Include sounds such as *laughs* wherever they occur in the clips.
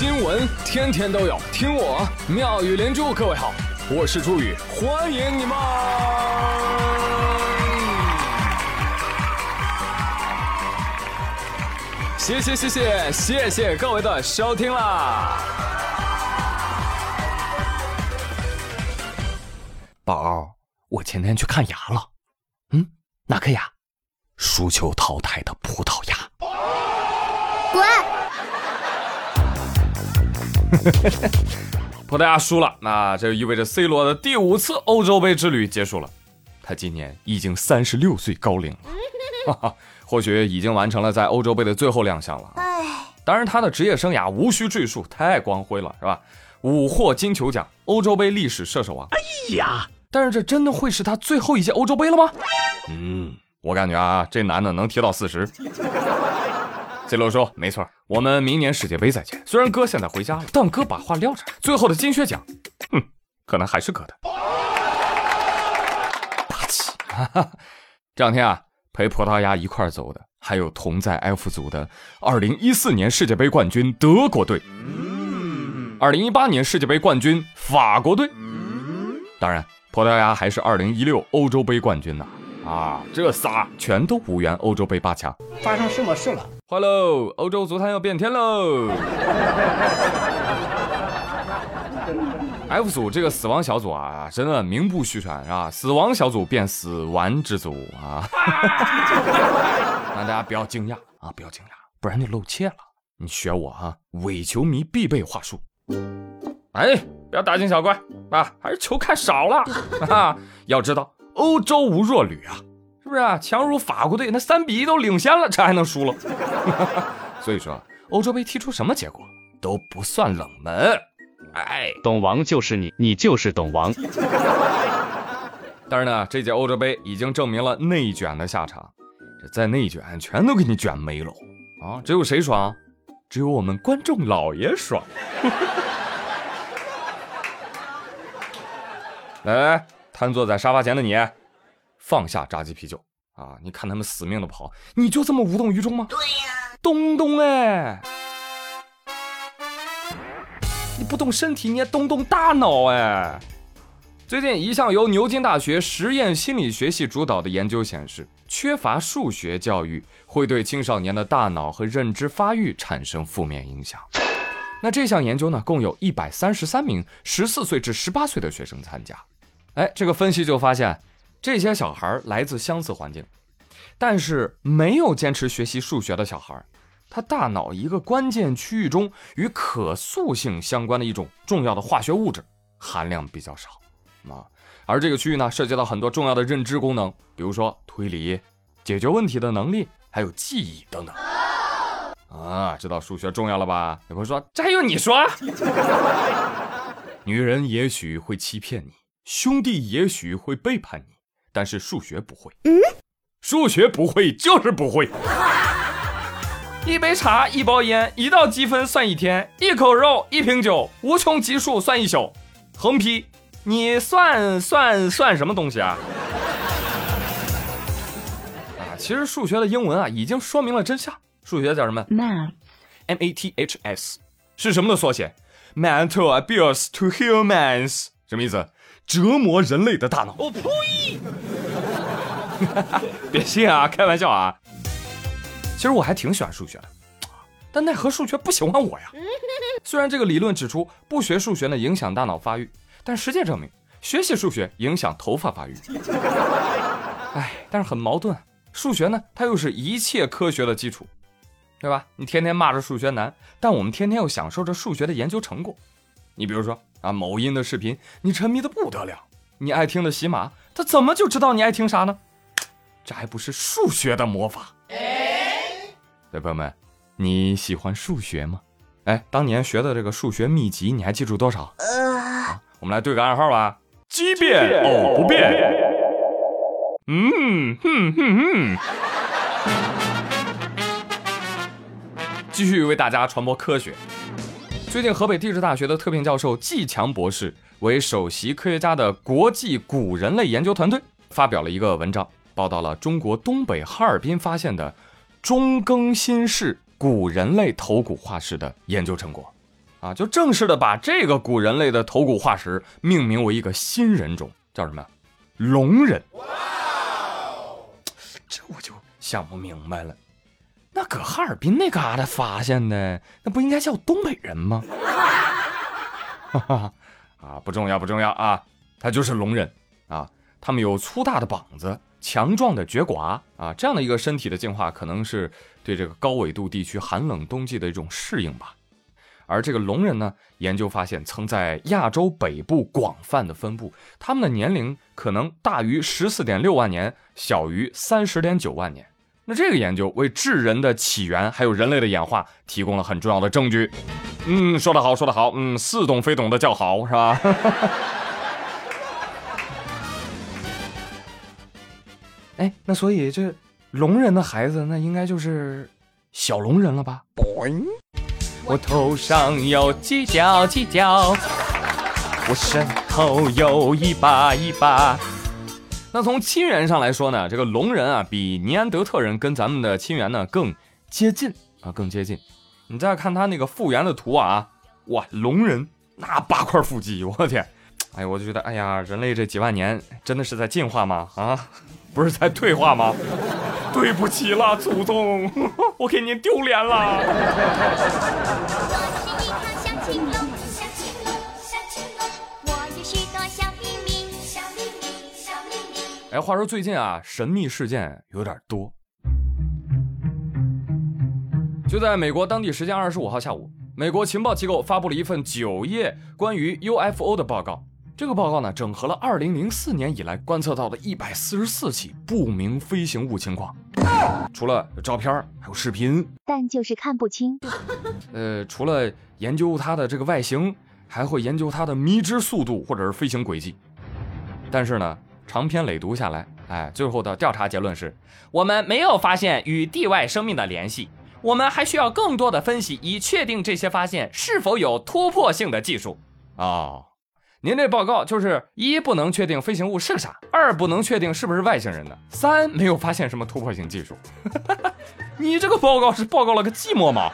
新闻天天都有，听我妙语连珠。各位好，我是朱宇，欢迎你们！谢谢谢谢谢谢各位的收听啦！宝，我前天去看牙了，嗯，哪颗牙？输球淘汰的葡萄牙。滚！葡萄牙输了，那这意味着 C 罗的第五次欧洲杯之旅结束了。他今年已经三十六岁高龄了，哈哈，或许已经完成了在欧洲杯的最后亮相了。哎，当然他的职业生涯无需赘述，太光辉了，是吧？五获金球奖，欧洲杯历史射手王。哎呀，但是这真的会是他最后一届欧洲杯了吗？嗯，我感觉啊，这男的能踢到四十。C 罗说：“没错，我们明年世界杯再见。虽然哥现在回家了，但哥把话撂这儿，最后的金靴奖，哼，可能还是哥的。”霸气！*laughs* 这两天啊，陪葡萄牙一块走的，还有同在 F 组的2014年世界杯冠军德国队，2018年世界杯冠军法国队，当然，葡萄牙还是2016欧洲杯冠军呢。这仨全都无缘欧洲杯八强，发生什么事了？坏喽，欧洲足坛要变天喽！*laughs* F 组这个死亡小组啊，真的名不虚传啊，死亡小组变死亡之组啊！*laughs* 让大家不要惊讶啊，不要惊讶，不然就露怯了。你学我啊，伪球迷必备话术。哎，不要大惊小怪啊，还是球看少了 *laughs* 啊，要知道。欧洲无弱旅啊，是不是啊？强如法国队，那三比一都领先了，这还能输了？*laughs* 所以说，欧洲杯踢出什么结果都不算冷门。哎，懂王就是你，你就是懂王。但是呢，这届欧洲杯已经证明了内卷的下场，这再内卷，全都给你卷没了啊！只有谁爽？只有我们观众老爷爽。来 *laughs* 来。瘫坐在沙发前的你，放下炸鸡啤酒啊！你看他们死命的跑，你就这么无动于衷吗？对呀，东东哎，你不动身体，你也动动大脑哎。最近一项由牛津大学实验心理学系主导的研究显示，缺乏数学教育会对青少年的大脑和认知发育产生负面影响。那这项研究呢，共有一百三十三名十四岁至十八岁的学生参加。哎，这个分析就发现，这些小孩来自相似环境，但是没有坚持学习数学的小孩，他大脑一个关键区域中与可塑性相关的一种重要的化学物质含量比较少啊。而这个区域呢，涉及到很多重要的认知功能，比如说推理、解决问题的能力，还有记忆等等。啊，知道数学重要了吧？有朋友说，这还用你说？*laughs* 女人也许会欺骗你。兄弟也许会背叛你，但是数学不会。嗯，数学不会就是不会。*laughs* 一杯茶，一包烟，一道积分算一天，一口肉，一瓶酒，无穷级数算一宿。横批：你算算算什么东西啊？*laughs* 啊，其实数学的英文啊已经说明了真相。数学叫什么？Math，M A T H S，是什么的缩写？Mental abuse to humans，什么意思？折磨人类的大脑。我呸！*laughs* 别信啊，开玩笑啊。其实我还挺喜欢数学的，但奈何数学不喜欢我呀。*laughs* 虽然这个理论指出不学数学呢影响大脑发育，但实践证明学习数学影响头发发育。哎，但是很矛盾，数学呢它又是一切科学的基础，对吧？你天天骂着数学难，但我们天天又享受着数学的研究成果。你比如说。啊，某音的视频你沉迷的不得了，你爱听的喜马，他怎么就知道你爱听啥呢？这还不是数学的魔法？对朋友们，你喜欢数学吗？哎，当年学的这个数学秘籍，你还记住多少？啊，我们来对个暗号吧，奇变偶不变。嗯哼哼哼。继续为大家传播科学。最近，河北地质大学的特聘教授季强博士为首席科学家的国际古人类研究团队发表了一个文章，报道了中国东北哈尔滨发现的中更新世古人类头骨化石的研究成果。啊，就正式的把这个古人类的头骨化石命名为一个新人种，叫什么？龙人。哇这我就想不明白了，那搁哈尔滨那嘎达发现的，那不应该叫东北人吗？哈哈，啊，不重要不重要啊，他就是龙人啊，他们有粗大的膀子。强壮的绝寡啊，这样的一个身体的进化，可能是对这个高纬度地区寒冷冬季的一种适应吧。而这个龙人呢，研究发现曾在亚洲北部广泛的分布，他们的年龄可能大于十四点六万年，小于三十点九万年。那这个研究为智人的起源还有人类的演化提供了很重要的证据。嗯，说得好，说得好，嗯，似懂非懂的叫好，是吧？*laughs* 哎，那所以这龙人的孩子，那应该就是小龙人了吧？我头上有犄角，犄角，我身后有一把一把。那从亲缘上来说呢，这个龙人啊，比尼安德特人跟咱们的亲缘呢更接近啊，更接近。你再看他那个复原的图啊，哇，龙人那八块腹肌，我天！哎，我就觉得，哎呀，人类这几万年真的是在进化吗？啊？*laughs* 不是在退化吗？对不起了，祖宗，*laughs* 我给您丢脸了。哎，话说最近啊，神秘事件有点多。就在美国当地时间二十五号下午，美国情报机构发布了一份九页关于 UFO 的报告。这个报告呢，整合了二零零四年以来观测到的一百四十四起不明飞行物情况，除了照片还有视频，但就是看不清。*laughs* 呃，除了研究它的这个外形，还会研究它的迷之速度或者是飞行轨迹。但是呢，长篇累读下来，哎，最后的调查结论是，我们没有发现与地外生命的联系，我们还需要更多的分析，以确定这些发现是否有突破性的技术。哦。您这报告就是一不能确定飞行物是个啥，二不能确定是不是外星人的，三没有发现什么突破性技术。*laughs* 你这个报告是报告了个寂寞吗？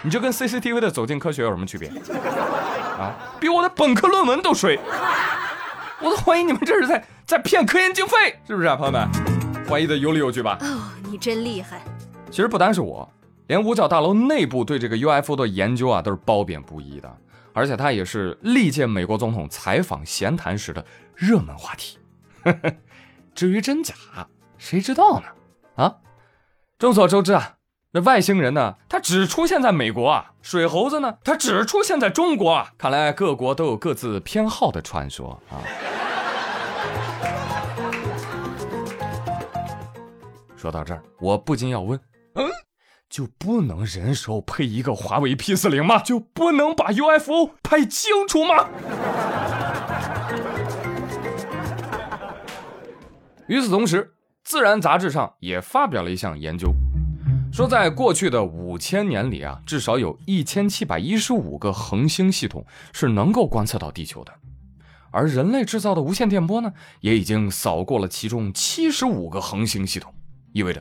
你就跟 CCTV 的走进科学有什么区别？啊，比我的本科论文都水！我都怀疑你们这是在在骗科研经费，是不是啊，朋友们？怀疑的有理有据吧？哦，你真厉害。其实不单是我，连五角大楼内部对这个 UFO 的研究啊，都是褒贬不一的。而且它也是历届美国总统采访闲谈时的热门话题。*laughs* 至于真假，谁知道呢？啊，众所周知啊，外星人呢，他只出现在美国啊；水猴子呢，他只出现在中国啊。看来各国都有各自偏好的传说啊。说到这儿，我不禁要问，嗯？就不能人手配一个华为 P 四零吗？就不能把 UFO 拍清楚吗？与此同时，《自然》杂志上也发表了一项研究，说在过去的五千年里啊，至少有一千七百一十五个恒星系统是能够观测到地球的，而人类制造的无线电波呢，也已经扫过了其中七十五个恒星系统，意味着。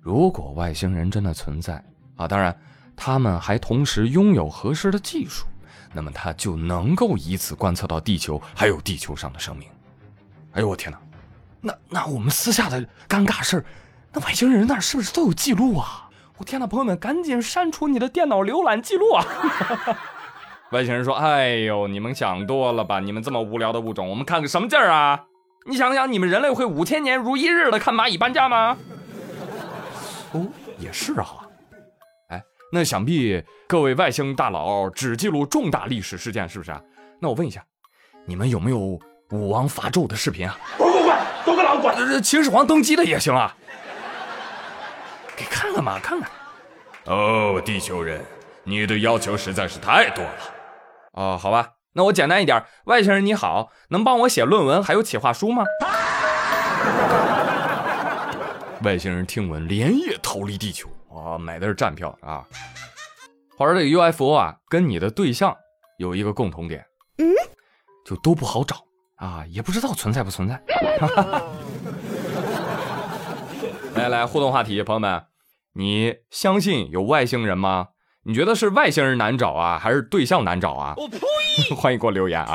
如果外星人真的存在啊，当然，他们还同时拥有合适的技术，那么他就能够以此观测到地球还有地球上的生命。哎呦我天哪，那那我们私下的尴尬事儿，那外星人那是不是都有记录啊？我天呐，朋友们赶紧删除你的电脑浏览记录啊！*laughs* 外星人说：“哎呦，你们想多了吧？你们这么无聊的物种，我们看个什么劲儿啊？你想想，你们人类会五千年如一日的看蚂蚁搬家吗？”哦，也是啊，哎，那想必各位外星大佬只记录重大历史事件，是不是啊？那我问一下，你们有没有武王伐纣的视频啊？滚滚滚，都给老子滚！秦始皇登基的也行啊，给看看嘛，看看。哦，地球人，你的要求实在是太多了。哦，好吧，那我简单一点。外星人你好，能帮我写论文还有企划书吗？外星人听闻连夜逃离地球啊，买的是站票啊。话说这个 UFO 啊，跟你的对象有一个共同点，嗯，就都不好找啊，也不知道存在不存在。*laughs* *laughs* 来来，互动话题，朋友们，你相信有外星人吗？你觉得是外星人难找啊，还是对象难找啊？我呸！*laughs* 欢迎给我留言啊！